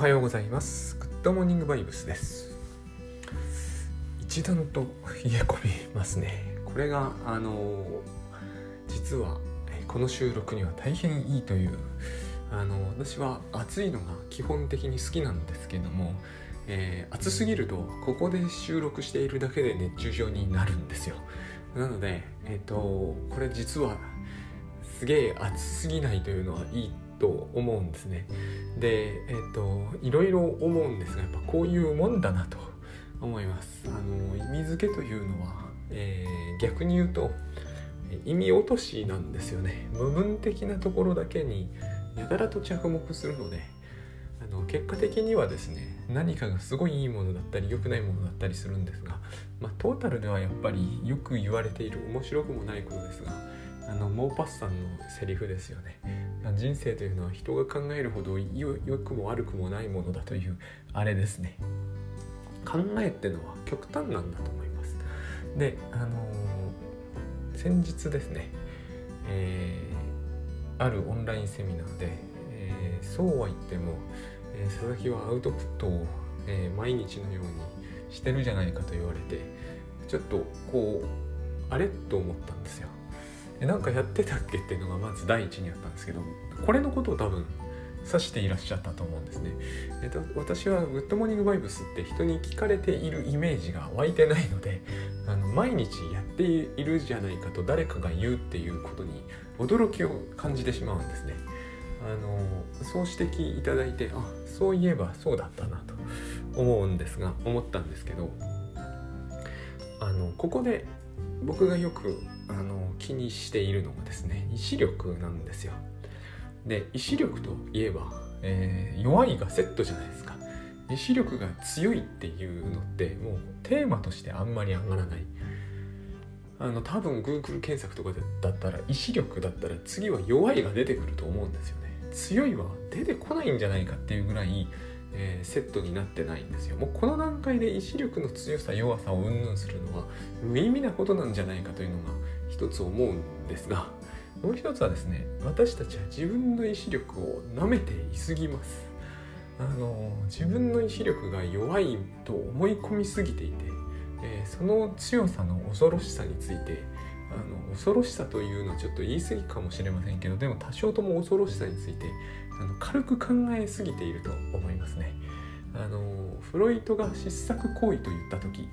はようございます。グッドモーニングバイブスです。一段と冷え込みますね。これがあの実はこの収録には大変いいというあの私は暑いのが基本的に好きなんですけども、えー、暑すぎるとここで収録しているだけで熱中症になるんですよ。なのでえっ、ー、とこれ実はすげえ暑すぎないというのはいいと思うんですね。でえっ、ー、といろいろ思うんですがやっぱこういうもんだなと思います。あの意味付けというのは、えー、逆に言うと意味落としなんですよね。部分的なところだけにやたらと着目するのであの結果的にはですね何かがすごいいいものだったり良くないものだったりするんですが、まあ、トータルではやっぱりよく言われている面白くもないことですがあのモーパスさんのセリフですよね。人生というのは人が考えるほど良くも悪くもないものだというあれですね。考えってのは極端なんだと思います。であのー、先日ですね、えー、あるオンラインセミナーで、えー、そうは言っても、え佐々木はアウトプットを、え毎日のようにしてるじゃないかと言われてちょっとこうあれと思ったんですよ。なんかやってたっけっていうのがまず第一にあったんですけどこれのことを多分指していらっしゃったと思うんですね。えっと、私はグッドモーニングバイブスって人に聞かれているイメージが湧いてないのであの毎日やっているじゃないかと誰かが言うっていうことに驚きを感じてしまうんですね。あのそう指摘いただいてあそういえばそうだったなと思うんですが思ったんですけどあのここで僕がよくあの気にしているのがですね意志力なんですよ。で意志力といえば、えー、弱いがセットじゃないですか。意志力が強いっていうのってもうテーマとしてあんまり上がらない。あの多分 Google 検索とかだったら意志力だったら次は弱いが出てくると思うんですよね。強いは出てこないんじゃないかっていうぐらい、えー、セットになってないんですよ。もうこの段階で意志力の強さ弱さを云々するのは無意味なことなんじゃないかというのが一つ思うんですが もう一つはですね私たちは自分の意志力をなめていすぎます。あの自分の意志力が弱いと思い込みすぎていて、えー、その強さの恐ろしさについてあの恐ろしさというのはちょっと言い過ぎかもしれませんけどでも多少とも恐ろしさについてあの軽く考えすぎていると思いますね。あのフロイトが失策行為と言った時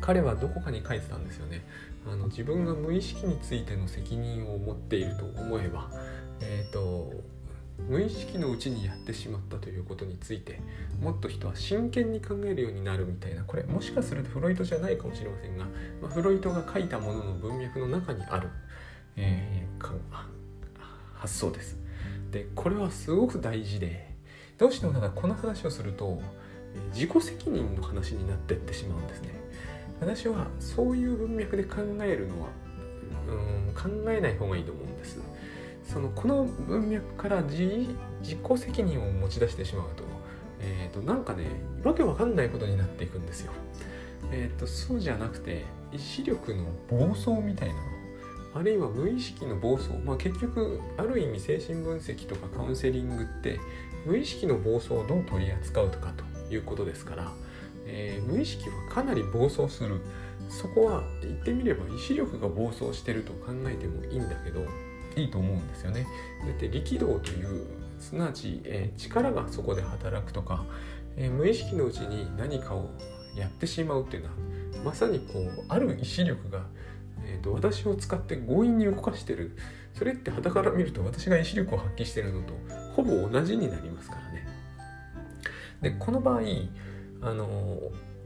彼はどこかに書いてたんですよねあの自分が無意識についての責任を持っていると思えば、えーと、無意識のうちにやってしまったということについてもっと人は真剣に考えるようになるみたいなこれもしかするとフロイトじゃないかもしれませんが、まあ、フロイトが書いたものの文脈の中にある、えー、発想です。でこれはすごく大事でどうしてもただこの話をすると自己責任の話になってってしまうんですね。私はそういう文脈で考えるのはうん考えない方がいいと思うんです。そのこの文脈から自自己責任を持ち出してしまうと,、えーと、なんかねわけわかんないことになっていくんですよ。えっ、ー、とそうじゃなくて意志力の暴走みたいなのあるいは無意識の暴走、まあ、結局ある意味精神分析とかカウンセリングって無意識の暴走をどう取り扱うとかということですからえー、無意識はかなり暴走するそこは言ってみれば意志力が暴走してると考えてもいいんだけどいいと思うんですよね。だって力道というすなわち、えー、力がそこで働くとか、えー、無意識のうちに何かをやってしまうっていうのはまさにこうある意志力が、えーと、私を使って強引に動かしてるそれって傍から見ると私が意志力を発揮してるのとほぼ同じになりますからね。でこの場合あの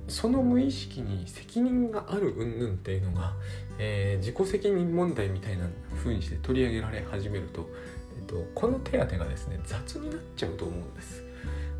その無意識に責任がある云々っていうのが、えー、自己責任問題みたいな風にして取り上げられ始めると、えっと、この手当がですね雑になっちゃうと思うんです。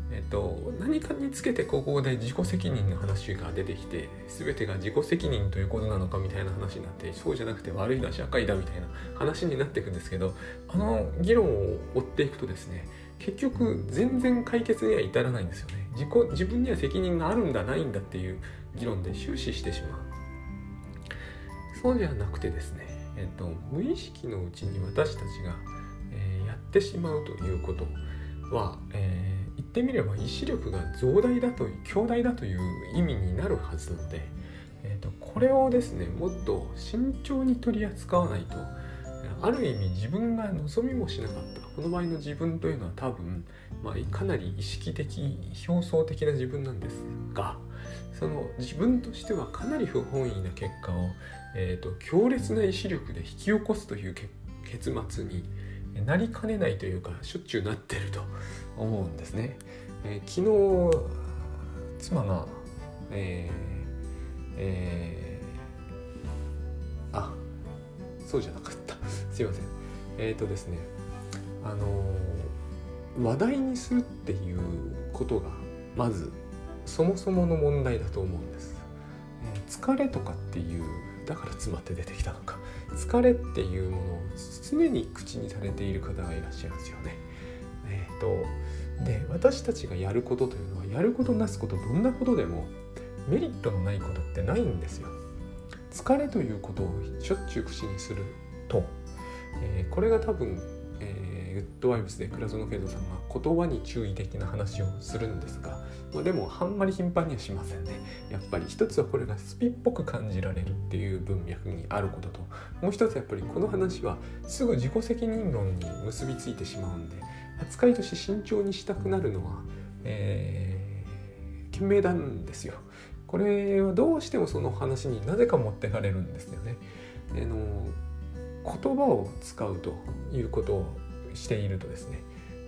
えっと、何かにつけてここで自己責任の話が出てきて全てが自己責任ということなのかみたいな話になってそうじゃなくて悪いのは社会だみたいな話になっていくんですけどあの議論を追っていくとですね結局全然解決には至らないんですよね。自己自分には責任があるんだないんだっていう議論で終始してしまう。そうじゃなくてですね、えーと、無意識のうちに私たちが、えー、やってしまうということは、えー、言ってみれば意志力が増大だと強大だという意味になるはずなので、えーと、これをですねもっと慎重に取り扱わないとある意味自分が望みもしなかったこの場合の自分というのは多分、まあ、かなり意識的表層的な自分なんですがその自分としてはかなり不本意な結果を、えーと、強烈な意志力で引き起こすという結末になりかねないというかしょっちゅうなってると思うんですね。えー、昨日妻が、えーえー、あそうじゃなかった。すいません。えっ、ー、とですね。あの話題にするっていうことがまずそもそもの問題だと思うんです、えー、疲れとかっていうだから妻って出てきたのか。疲れっていうものを常に口にされている方がいらっしゃいますよね。えっ、ー、とで私たちがやることというのはやることなすことどんなことでもメリットのないことってないんですよ。疲れということをしょっちゅう口にすると、えー、これが多分、えー、グッドワイブスで倉園慶三さんが言葉に注意的な話をするんですが、まあ、でもあんまり頻繁にはしませんねやっぱり一つはこれがスピっぽく感じられるっていう文脈にあることともう一つやっぱりこの話はすぐ自己責任論に結びついてしまうんで扱いとして慎重にしたくなるのは、えー、賢明なんですよ。これはどうしてもその話になぜか持ってかれるんですよね。あの言葉を使うということをしているとですね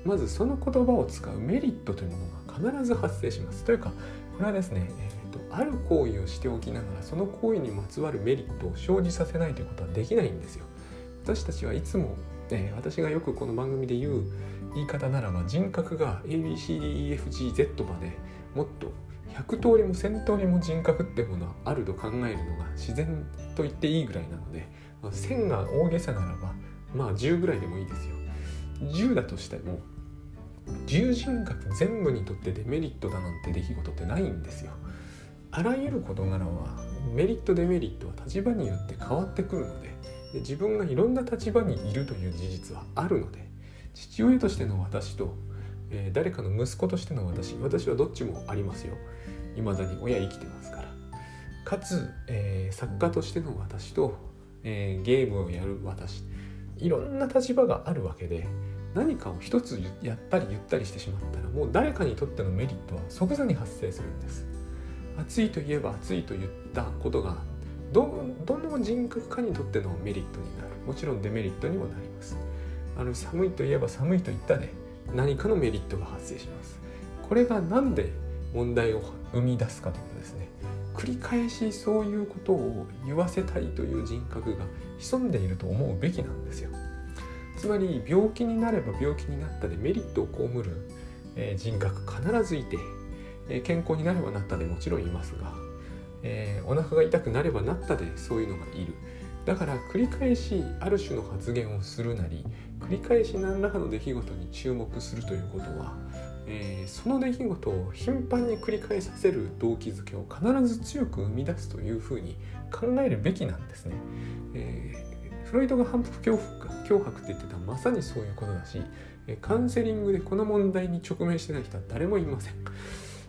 まずその言葉を使うメリットというものが必ず発生します。というかこれはですね、えーと、とある行為をしておきながらその行為にまつわるメリットを生じさせないということはできないんですよ。私たちはいつも、えー、私がよくこの番組で言う言い方ならば人格が ABCDEFGZ までもっと100通りも1000通りも人格ってものはあると考えるのが自然と言っていいぐらいなので1000が大げさならばまあ10ぐらいでもいいですよ。10だとしても10人格全部にとってデメリットだなんて出来事ってないんですよ。あらゆる事柄はメリットデメリットは立場によって変わってくるのでで自分がいろんな立場にいるという事実はあるので父親としての私と、えー、誰かの息子としての私私はどっちもありますよ。未だに親生きてますから。かつ、えー、作家としての私と、えー、ゲームをやる私。いろんな立場があるわけで何かを一つやったり言ったりしてしまったらもう誰かにとってのメリットは即座に発生するんです。熱いといえば熱いと言ったことがどどの人格かにとってのメリットになる。もちろんデメリットにもなります。あの寒いといえば寒いと言ったで何かのメリットが発生します。これが何で問題を生み出すかというとですね。繰り返しそういうことを言わせたいという人格が潜んでいると思うべきなんですよ。つまり病気になれば病気になったでメリットを被る、え人格必ずいて、え健康になればなったでもちろんいますが、えー、お腹が痛くなればなったでそういうのがいる。だから繰り返しある種の発言をするなり繰り返し何らかの出来事に注目するということは、えー、その出来事を頻繁に繰り返させる動機づけを必ず強く生み出すというふうに考えるべきなんですね。えー、フロイトが反復脅迫って言ってたまさにそういうことだしカウンセリングでこの問題に直面してない人は誰もいません。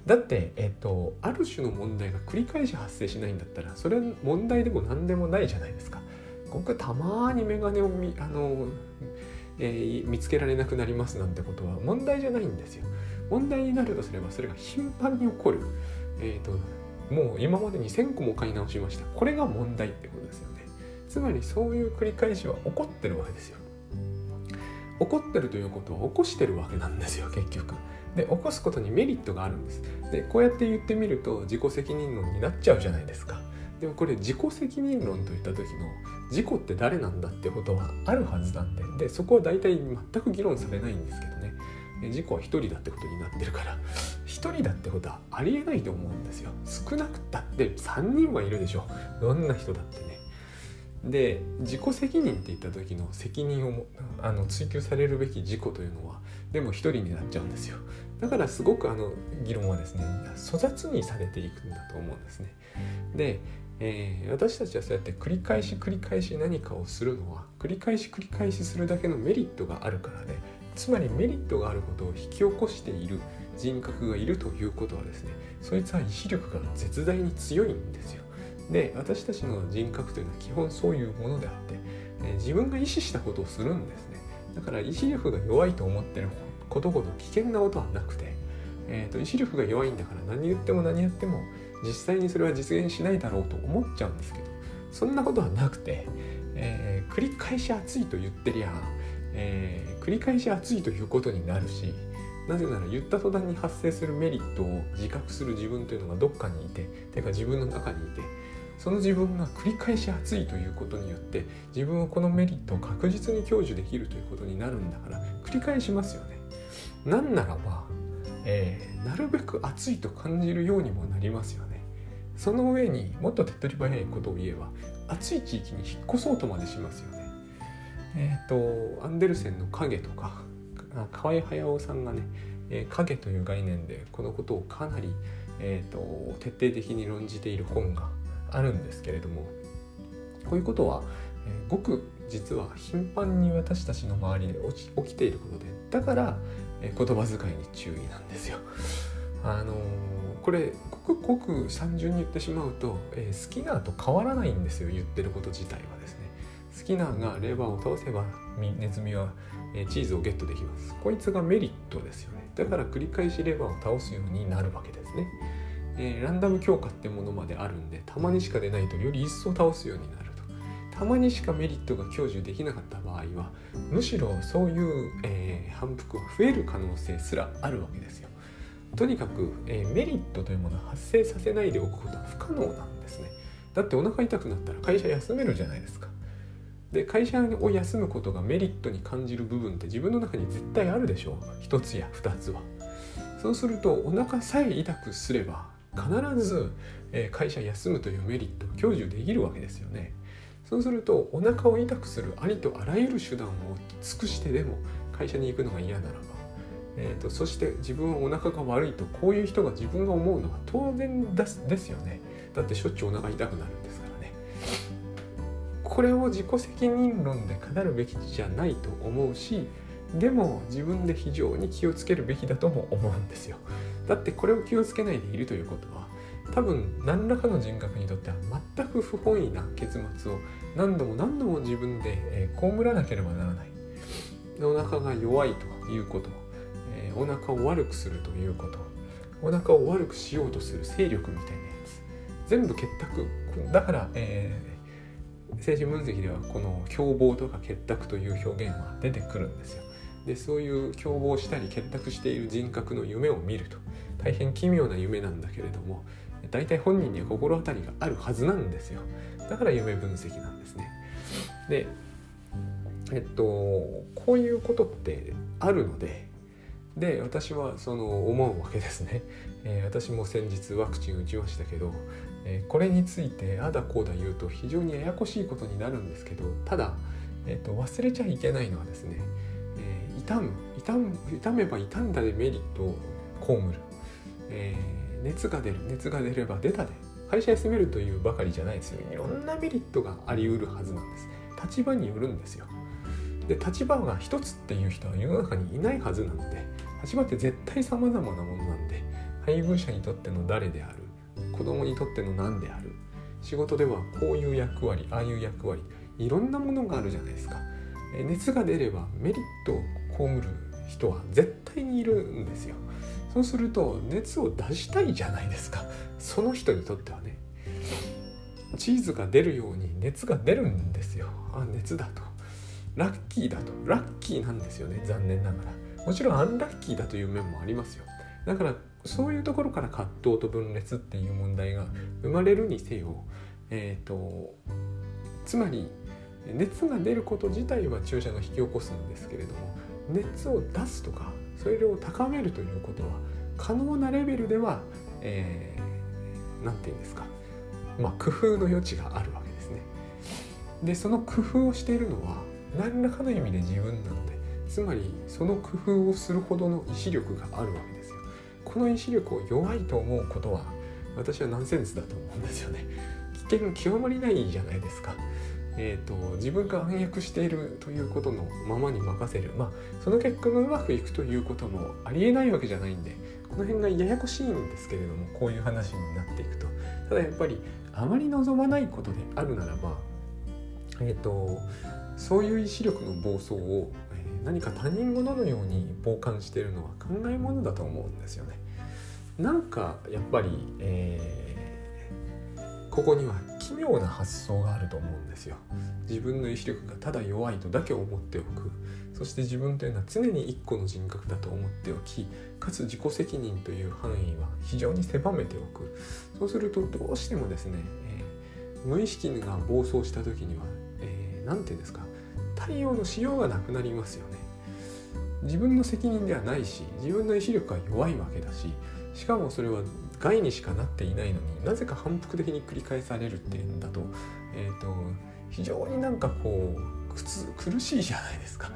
だって、えっと、ある種の問題が繰り返し発生しないんだったらそれ問題でも何でもないじゃないですか。僕たまにメガネをあのえー、見つけられなくなりますなんてことは問題じゃないんですよ。問題になるとすればそれが頻繁に起こる。えーと、もう今までに1000個も買い直しました。これが問題ってことですよね。つまりそういう繰り返しは起こってるわけですよ。起こってるということは起こしてるわけなんですよ結局。で起こすことにメリットがあるんです。でこうやって言ってみると自己責任論になっちゃうじゃないですか。でもこれ自己責任論といった時の自己って誰なんだってことはあるはずなんででそこは大体全く議論されないんですけどね自己は一人だってことになってるから一人だってことはありえないと思うんですよ。少なくたって3人はいるでしょ。どんな人だってね。で自己責任って言った時の責任をあの追求されるべき自己というのはでも一人になっちゃうんですよ。だからすごくあの議論はですね粗雑にされていくんだと思うんですね。でえー、私たちはそうやって繰り返し繰り返し何かをするのは繰り返し繰り返しするだけのメリットがあるからでつまりメリットがあることを引き起こしている人格がいるということはですねそいつは意志力が絶大に強いんですよ。で私たちの人格というのは基本そういうものであって、え、自分が意識したことをするんですね。だから意志力が弱いと思ってることほど危険なことはなくて、えーと、意志力が弱いんだから何言っても何やっても実際にそれは実現しないだろうと思っちゃうんですけどそんなことはなくて、えー、繰り返し熱いと言ってりゃ、え、繰り返し熱いということになるしなぜなら言った途端に発生するメリットを自覚する自分というのがどっかにいててか自分の中にいてその自分が繰り返し熱いということによって自分はこのメリットを確実に享受できるということになるんだから繰り返しますよね。なんならば、えー、なるべく熱いと感じるようにもなりますよね。その上にもっと手っ取り早いことを言えば暑い地域に引っ越そうとまでしますよね。えっ、ー、とアンデルセンの影とか河合駿さんがね、えー、影という概念でこのことをかなり、えーと、徹底的に論じている本があるんですけれどもこういうことは、えー、ごく実は頻繁に私たちの周りで起きていることでだから、えー、言葉遣いに注意なんですよ。あのー、これごくごく単純に言ってしまうと、えー、スキナーと変わらないんですよ言ってること自体はですね。スキナーがレバーを倒せばネズミはえチーズをゲットできます。こいつがメリットですよね。だから繰り返しレバーを倒すようになるわけですね、えー、ランダム強化ってものまであるんでたまにしか出ないとより一層倒すようになると。たまにしかメリットが享受できなかった場合はむしろそういう、えー、反復は増える可能性すらあるわけですよ。とにかく、えー、メリットというものを発生させないでおくことは不可能なんですね。だってお腹痛くなったら会社休めるじゃないですか。で会社を休むことがメリットに感じる部分って自分の中に絶対あるでしょう。一つや二つは。そうするとお腹さえ痛くすれば必ず会社休むというメリットを享受できるわけですよね。そうするとお腹を痛くするありとあらゆる手段を尽くしてでも会社に行くのが嫌ならば、えーと、そして自分はお腹が悪いとこういう人が自分が思うのは当然ですよね。だってしょっちゅうお腹痛くなる。これを自己責任論で語るべきじゃないと思うしでも自分で非常に気をつけるべきだとも思うんですよ。だってこれを気をつけないでいるということは多分何らかの人格にとっては全く不本意な結末を何度も何度も自分で、え、被らなければならない。お腹が弱いということ、お腹を悪くするということお腹を悪くしようとする勢力みたいなやつ。全部結託。だから、え精神分析ではこの凶暴とか結託という表現は出てくるんですよ。でそういう凶暴したり結託している人格の夢を見ると。大変奇妙な夢なんだけれども大体本人には心当たりがあるはずなんですよ。だから夢分析なんですね。でえっとこういうことってあるのでで私はその思うわけですね、えー、私も先日ワクチン打ちましたけどえ、これについてあだこうだ言うと非常にややこしいことになるんですけどただ、えーと、忘れちゃいけないのはですね、えー、痛む痛む痛めば痛んだでメリットを被る、えー、熱が出る熱が出れば出たで会社休めるというばかりじゃないですよ。いろんなメリットがあり得るはずなんです。立場によるんですよ。で立場が一つっていう人は世の中にいないはずなので立場って絶対様々なものなんで配偶者にとっての誰である子供にとっての何である。仕事ではこういう役割ああいう役割いろんなものがあるじゃないですか。熱が出ればメリットを被る人は絶対にいるんですよ。そうすると熱を出したいじゃないですか。その人にとってはね。チーズが出るように熱が出るんですよ。あ熱だと。ラッキーだと。ラッキーなんですよね残念ながら。もちろんアンラッキーだという面もありますよ。だからそういうところから葛藤と分裂っていう問題が生まれるにせよ、えーと、つまり熱が出ること自体は注射が引き起こすんですけれども熱を出すとかそれを高めるということは可能なレベルでは何、えー、て言うんですかまあ工夫の余地があるわけですね。でその工夫をしているのは何らかの意味で自分なのでつまりその工夫をするほどの意志力があるわけです。この意志力を弱いと思うことは私はナンセンスだと思うんですよね。危険極まりないじゃないですか。えーと、自分が暗躍しているということのままに任せる。まあその結果がうまくいくということもありえないわけじゃないんでこの辺がややこしいんですけれどもこういう話になっていくと。ただやっぱりあまり望まないことであるならばえっ、ー、とそういう意志力の暴走を、何か他人事のように傍観しているのは考えものだと思うんですよね。なんかやっぱり、えー、ここには奇妙な発想があると思うんですよ。自分の意志力がただ弱いとだけ思っておくそして自分というのは常に一個の人格だと思っておきかつ自己責任という範囲は非常に狭めておくそうするとどうしてもですね、えー、無意識が暴走した時には何、えー、て言うんですか？対応のしようがなくなりますよね。自分の責任ではないし自分の意志力は弱いわけだししかもそれは害にしかなっていないのになぜか反復的に繰り返されるっていうんだと,、えーと、非常になんかこう苦しいじゃないですか。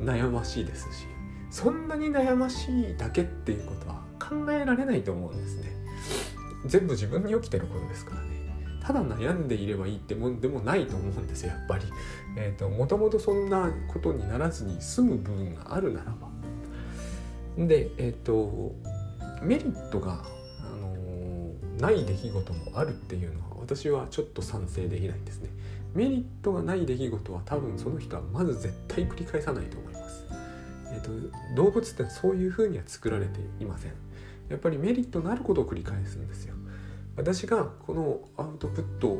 悩ましいですし。そんなに悩ましいだけっていうことは考えられないと思うんですね。全部自分に起きてることですからね。ただ悩んでいればいいってもんでもないと思うんですよやっぱり、えーと、もともとそんなことにならずに済む部分があるならば。でえっ、ー、とメリットが、あのー、ない出来事もあるっていうのは私はちょっと賛成できないんですね。メリットがない出来事は多分その人はまず絶対繰り返さないと思います、えーと、動物ってそういうふうには作られていません。やっぱりメリットのあることを繰り返すんですよ。私がこのアウトプット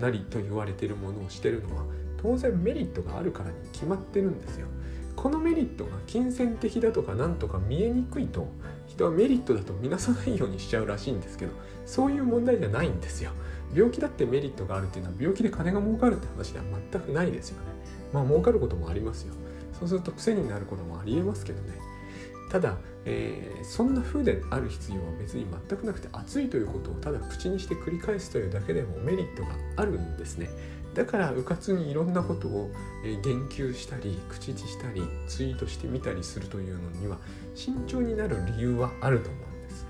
なりと言われてるものをしてるのは当然メリットがあるからに決まってるんですよ。このメリットが金銭的だとかなんとか見えにくいと人はメリットだと見なさないようにしちゃうらしいんですけどそういう問題じゃないんですよ。病気だってメリットがあるっていうのは病気で金が儲かるって話では全くないですよね。まあ儲かることもありますよ。そうすると癖になることもありえますけどね。ただ、えー、そんな風である必要は別に全くなくて熱いということをただ口にして繰り返すというだけでもメリットがあるんですねだからうかつにいろんなことを言及したり口にしたりツイートしてみたりするというのには慎重になる理由はあると思うんです。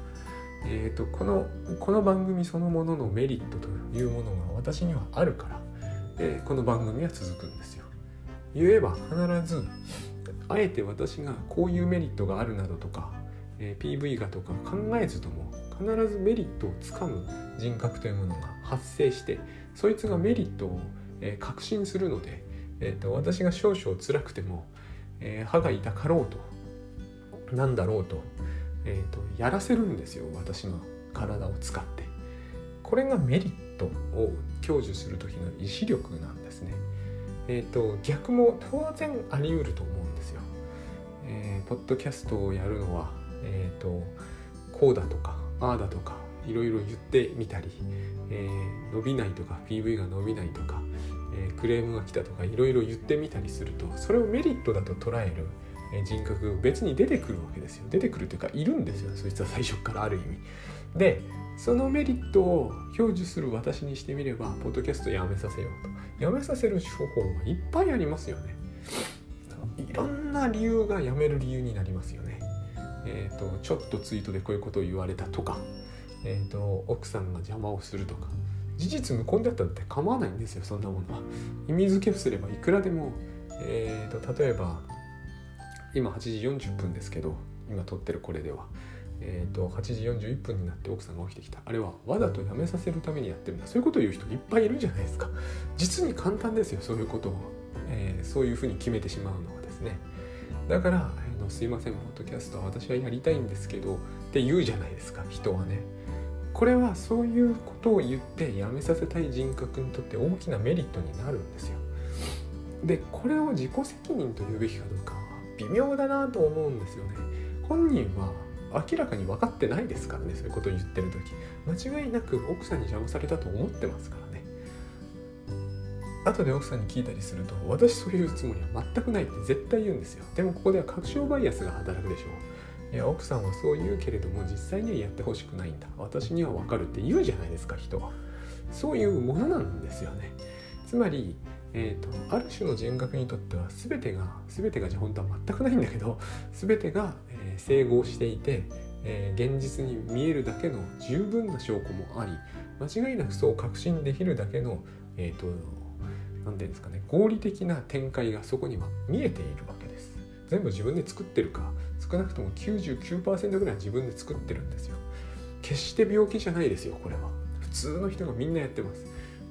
えーと、このこの番組そのもののメリットというものが私にはあるから、えー、この番組は続くんですよ。言えば必ずあえて私がこういうメリットがあるなどとか、えー、PV がとか考えずとも必ずメリットをつかむ人格というものが発生してそいつがメリットを、えー、確信するので、えーと、私が少々辛くても、えー、歯が痛かろうとなんだろうと,、えーと、やらせるんですよ私の体を使って。これがメリットを享受する時の意志力なんですね。え、ー、と逆も当然あり得ると思う、ポッドキャストをやるのはえ、ー、とこうだとかああだとかいろいろ言ってみたり、えー、伸びないとか PV が伸びないとか、えー、クレームが来たとかいろいろ言ってみたりするとそれをメリットだと捉える人格別に出てくるわけですよ。出てくるというかいるんですよ。そいつは最初からある意味。でそのメリットを享受する私にしてみればポッドキャストやめさせようと。やめさせる方法はいっぱいありますよね。いろんな理由がやめる理由になりますよね。えーと、ちょっとツイートでこういうことを言われたとか、えーと、奥さんが邪魔をするとか。事実無根だったって構わないんですよそんなものは。意味付けをすればいくらでも、えーと、例えば今8時40分ですけど今撮ってるこれでは、えー、と8時41分になって奥さんが起きてきた。あれはわざとやめさせるためにやってるんだ。そういうことを言う人いっぱいいるじゃないですか。実に簡単ですよそういうことを、えー、そういうふうに決めてしまうのは。ですね。だからあのすいませんポッドキャストは私はやりたいんですけどって言うじゃないですか人はね。これはそういうことを言ってやめさせたい人格にとって大きなメリットになるんですよ。でこれを自己責任と言うべきかどうかは微妙だなと思うんですよね。本人は明らかに分かってないですからねそういうことを言ってる時。間違いなく奥さんに邪魔されたと思ってますから。後で奥さんに聞いたりすると私そういうつもりは全くないって絶対言うんですよ。でもここでは確証バイアスが働くでしょう。いや奥さんはそう言うけれども実際にはやってほしくないんだ。私には分かるって言うじゃないですか人は。そういうものなんですよね。つまりえーと、ある種の人格にとっては全てが全てがじゃ本当は全くないんだけど全てが、えー、整合していて、えー、現実に見えるだけの十分な証拠もあり間違いなくそう確信できるだけの、えーと何て言うんですかね合理的な展開がそこには見えているわけです。全部自分で作ってるか少なくとも99%ぐらい自分で作ってるんですよ。決して病気じゃないですよこれは。普通の人がみんなやってます。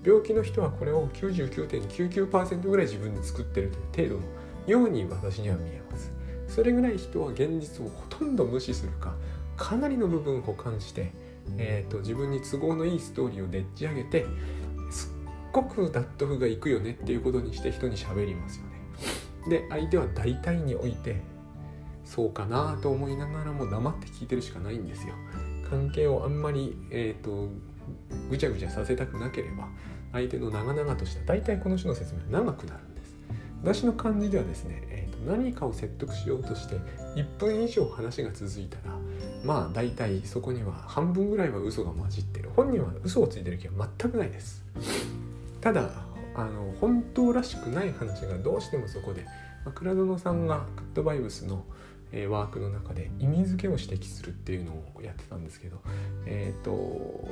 病気の人はこれを99.99%ぐらい自分で作ってるという程度のように私には見えます。それぐらい人は現実をほとんど無視するかかなりの部分を補完して、えーと、自分に都合のいいストーリーをでっち上げてごく納得がいくよねっていうことにして人に喋りますよね。で相手は大体においてそうかなと思いながらも黙って聞いてるしかないんですよ。関係をあんまり、えーと、ぐちゃぐちゃさせたくなければ相手の長々とした大体この種の説明は長くなるんです。私の感じではですね、えーと、何かを説得しようとして1分以上話が続いたらまあ大体そこには半分ぐらいは嘘が混じってる。本人は嘘をついてる気は全くないです。ただあの本当らしくない話がどうしてもそこで、まあ、倉園さんがグッドバイブスのえワークの中で意味付けを指摘するっていうのをやってたんですけどえっ、ー、と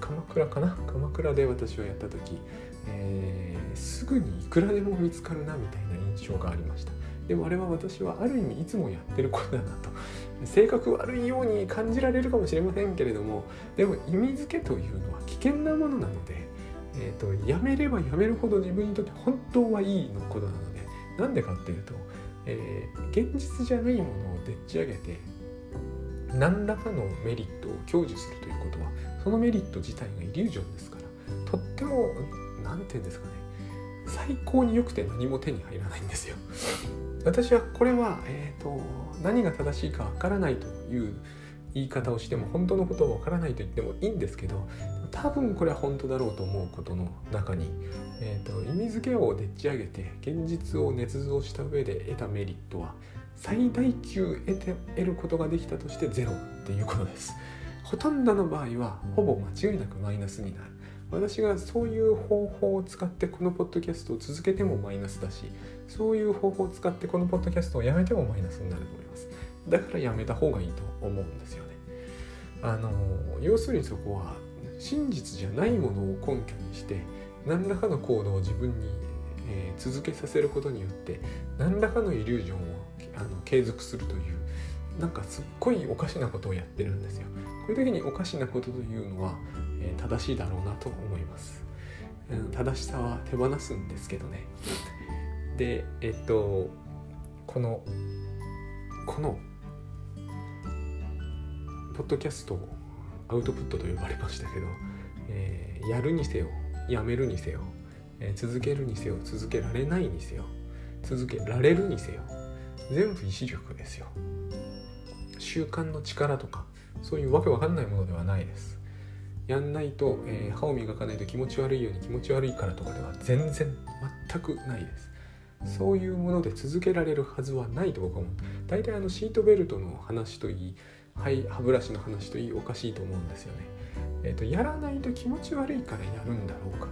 鎌倉かな？鎌倉で私はやった時、えー、すぐにいくらでも見つかるなみたいな印象がありました。でもあれは私はある意味いつもやってることだなと。性格悪いように感じられるかもしれませんけれどもでも意味付けというのは危険なものなので、えーと、やめればやめるほど自分にとって本当はいいのことなのでなんでかっていうとえー、現実じゃないものをでっち上げて何らかのメリットを享受するということはそのメリット自体がイリュージョンですからとっても何て言うんですかね最高に良くて何も手に入らないんですよ。私はこれは、えーと、何が正しいかわからないという言い方をしても本当のことはわからないと言ってもいいんですけど多分これは本当だろうと思うことの中に、えーと、意味付けをでっち上げて現実を捏造した上で得たメリットは最大級得て得ることができたとしてゼロっていうことです。ほとんどの場合はほぼ間違いなくマイナスになる。私がそういう方法を使ってこのポッドキャストを続けてもマイナスだしそういう方法を使ってこのポッドキャストをやめてもマイナスになると思います。だからやめた方がいいと思うんですよねあの要するにそこは真実じゃないものを根拠にして何らかの行動を自分に、えー、続けさせることによって何らかのイリュージョンをあの継続するというなんかすっごいおかしなことをやってるんですよ。こういう時におかしなことというのは、えー、正しいだろうなと思います。うん、正しさは手放すんですけどね。でえっとこのこのポッドキャストアウトプットと呼ばれましたけど、えー、やるにせよやめるにせよ、えー、続けるにせよ続けられないにせよ続けられるにせよ全部意志力ですよ。習慣の力とかそういうわけわかんないものではないです。やんないと、えー、歯を磨かないと気持ち悪いように気持ち悪いからとかでは全然全くないです。そういうもので続けられるはずはないと僕は思う。大体あのシートベルトの話といい歯ブラシの話といいおかしいと思うんですよね。えーと、やらないと気持ち悪いからやるんだろうか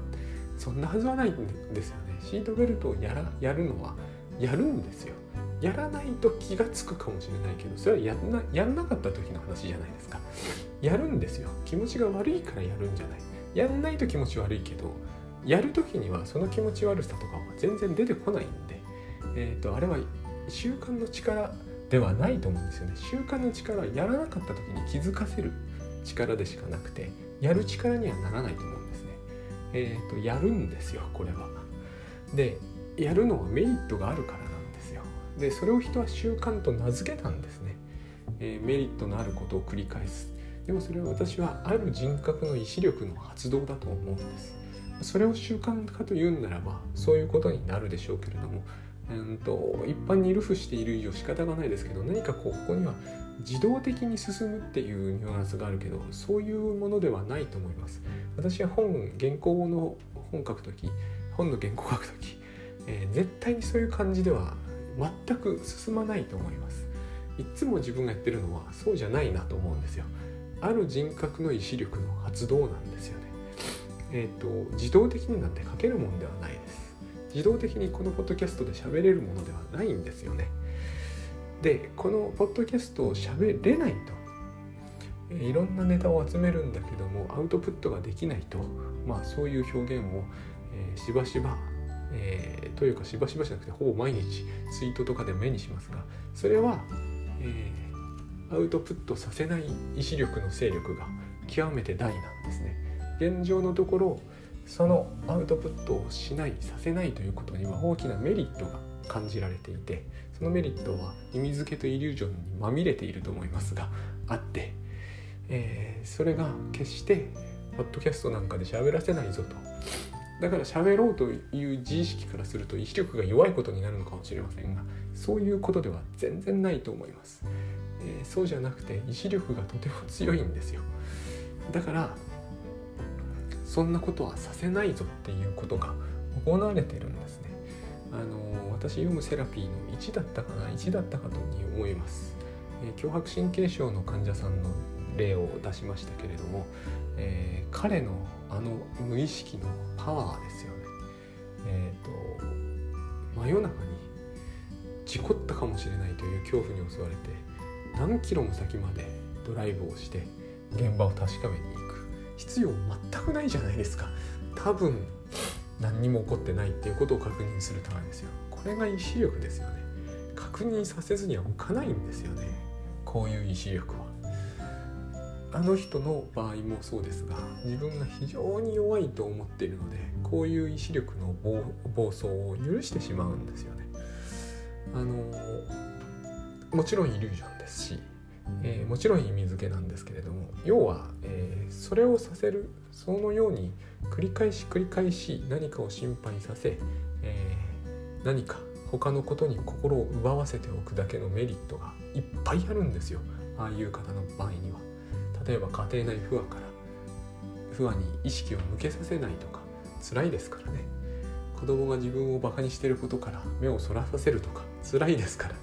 そんなはずはないんですよね。シートベルトをやらやるのはやるんですよ。やらないと気が付くかもしれないけどそれはやんなやんなかった時の話じゃないですか。やるんですよ。気持ちが悪いからやるんじゃない。やんないと気持ち悪いけどやる時にはその気持ち悪さとかは全然出てこないんで、えーとあれは習慣の力ではないと思うんですよね。習慣の力はやらなかった時に気づかせる力でしかなくてやる力にはならないと思うんですね。えっ、ー、とやるんですよこれは。でやるのはメリットがあるからなんですよ。でそれを人は習慣と名付けたんですね、えー、メリットのあることを繰り返す。でもそれは私はある人格の意志力の発動だと思うんです。それを習慣化というならばそういうことになるでしょうけれどもうんと一般にルフしている以上仕方がないですけど何かこうここには自動的に進むっていうニュアンスがあるけどそういうものではないと思います。私は本原稿の本書く時本の原稿書く時、えー、絶対にそういう感じでは全く進まないと思います。いつも自分がやってるのはそうじゃないなと思うんですよ。ある人格の意志力の発動なんですよね。えっ、ー、と自動的になんて書けるもんではないです。自動的にこのポッドキャストで喋れるものではないんですよね。でこのポッドキャストを喋れないといろんなネタを集めるんだけどもアウトプットができないとまあそういう表現を、えー、しばしば、えー、というかしばしばじゃなくてほぼ毎日ツイートとかで目にしますがそれは、えー、アウトプットさせない意志力の勢力が極めて大なんですね。現状のところそのアウトプットをしないさせないということには大きなメリットが感じられていてそのメリットは意味付けとイリュージョンにまみれていると思いますがあって、えー、それが決してポッドキャストなんかで喋らせないぞと。だから喋ろうという自意識からすると意志力が弱いことになるのかもしれませんがそういうことでは全然ないと思います、えー、そうじゃなくて意志力がとても強いんですよ。だからそんなことはさせないぞっていうことが行われてるんですね。あの私読むセラピーの1だったかな1だったかとに思います、えー、強迫神経症の患者さんの例を出しましたけれども、えー、彼のあの無意識のパワーですよね。えっ、ー、と真夜中に事故ったかもしれないという恐怖に襲われて何キロも先までドライブをして現場を確かめに行く必要全くないじゃないですか。多分何にも起こってないっていうことを確認するためですよ。これが意志力ですよね。確認させずには浮かないんですよね。こういう意志力は。あの人の場合もそうですが自分が非常に弱いと思っているのでこういう意志力の暴走を許してしまうんですよね。あのもちろんイリュージョンですしえー、もちろん意味付けなんですけれども要は、えー、それをさせるそのように繰り返し繰り返し何かを心配させ、えー、何か他のことに心を奪わせておくだけのメリットがいっぱいあるんですよ。ああいう方の場合には。例えば家庭内不和から不和に意識を向けさせないとか辛いですからね。子供が自分をバカにしてることから目をそらさせるとか辛いですからね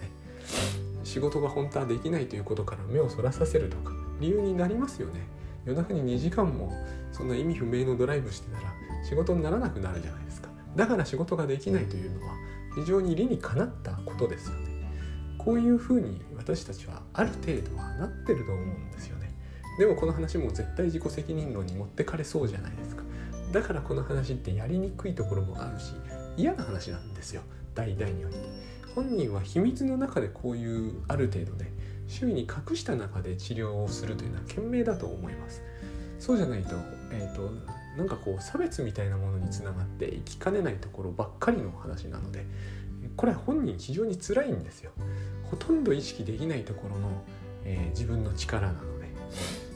仕事が本当はできないということから目をそらさせるとか理由になりますよね。夜中に2時間もそんな意味不明のドライブしてたら仕事にならなくなるじゃないですか。だから仕事ができないというのは非常に理にかなったことですよね。こういうふうに私たちはある程度はなってると思うんですよね。でもこの話も絶対自己責任論に持ってかれそうじゃないですか。だからこの話ってやりにくいところもあるし嫌な話なんですよ。大々において。本人は秘密の中でこういうある程度で周囲に隠した中で治療をするというのは賢明だと思います。そうじゃないと,、えーと、なんかこう差別みたいなものにつながっていきかねないところばっかりの話なのでこれは本人非常に辛いんですよ。ほとんど意識できないところの、えー、自分の力なので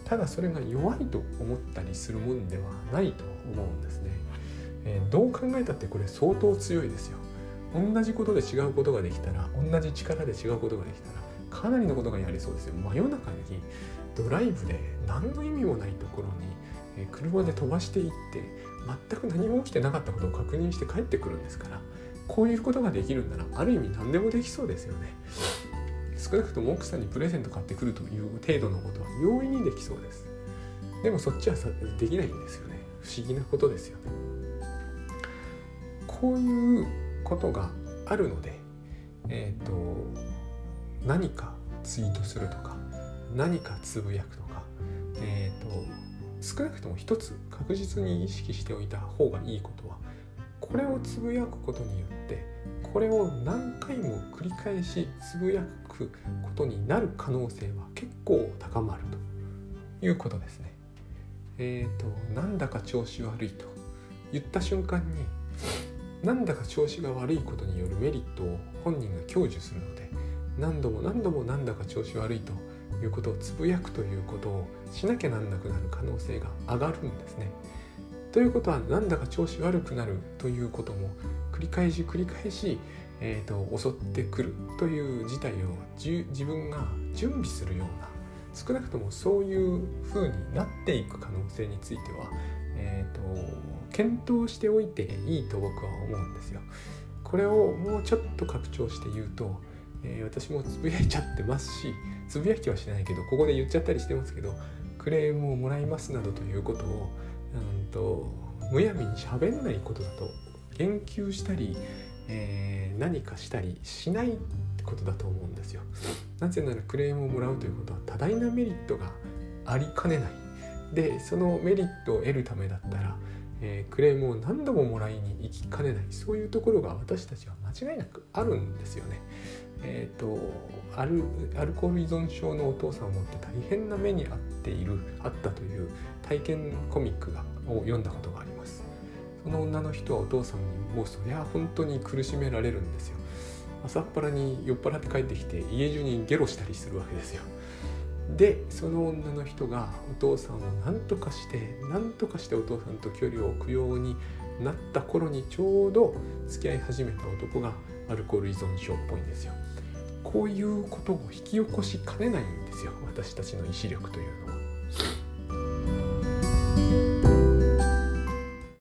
ただそれが弱いと思ったりするもんではないと思うんですね、えー、どう考えたってこれ相当強いですよ。同じことで違うことができたら同じ力で違うことができたらかなりのことがやりそうですよ。真夜中にドライブで何の意味もないところに車で飛ばしていって全く何も起きてなかったことを確認して帰ってくるんですからこういうことができるんならある意味何でもできそうですよね。少なくとも奥さんにプレゼント買ってくるという程度のことは容易にできそうです。でもそっちはできないんですよね。不思議なことですよね。こういうことがあるので、えーと、何かツイートするとか何かつぶやくとか、えーと、少なくとも一つ確実に意識しておいた方がいいことはこれをつぶやくことによってこれを何回も繰り返しつぶやくことになる可能性は結構高まるということですね。えっ、ー、となんだか調子悪いと言った瞬間になんだか調子が悪いことによるメリットを本人が享受するので何度も何度もなんだか調子悪いということをつぶやくということをしなきゃなんなくなる可能性が上がるんですね。ということはなんだか調子悪くなるということも繰り返し繰り返し、えーと、襲ってくるという事態を自分が準備するような少なくともそういうふうになっていく可能性については、えーと検討しておいていいと僕は思うんですよ。これをもうちょっと拡張して言うと、えー、私もつぶやいちゃってますしつぶやきはしないけどここで言っちゃったりしてますけどクレームをもらいますなどということをうんとむやみに喋んないことだと言及したり、えー、何かしたりしないってことだと思うんですよ。なぜならクレームをもらうということは多大なメリットがありかねない。でそのメリットを得るためだったらえー、クレームを何度ももらいに行きかねない。そういうところが私たちは間違いなくあるんですよね。えーと、アルアルコール依存症のお父さんを持って大変な目に遭っているあったという体験コミックがを読んだことがあります。その女の人はお父さんにもうそりゃ本当に苦しめられるんですよ。朝っぱらに酔っ払って帰ってきて家中にゲロしたりするわけですよ。でその女の人がお父さんを何とかして何とかしてお父さんと距離を置くようになった頃にちょうど付き合い始めた男がアルコール依存症っぽいんですよ。こういうことを引き起こしかねないんですよ。私たちの意志力というのは。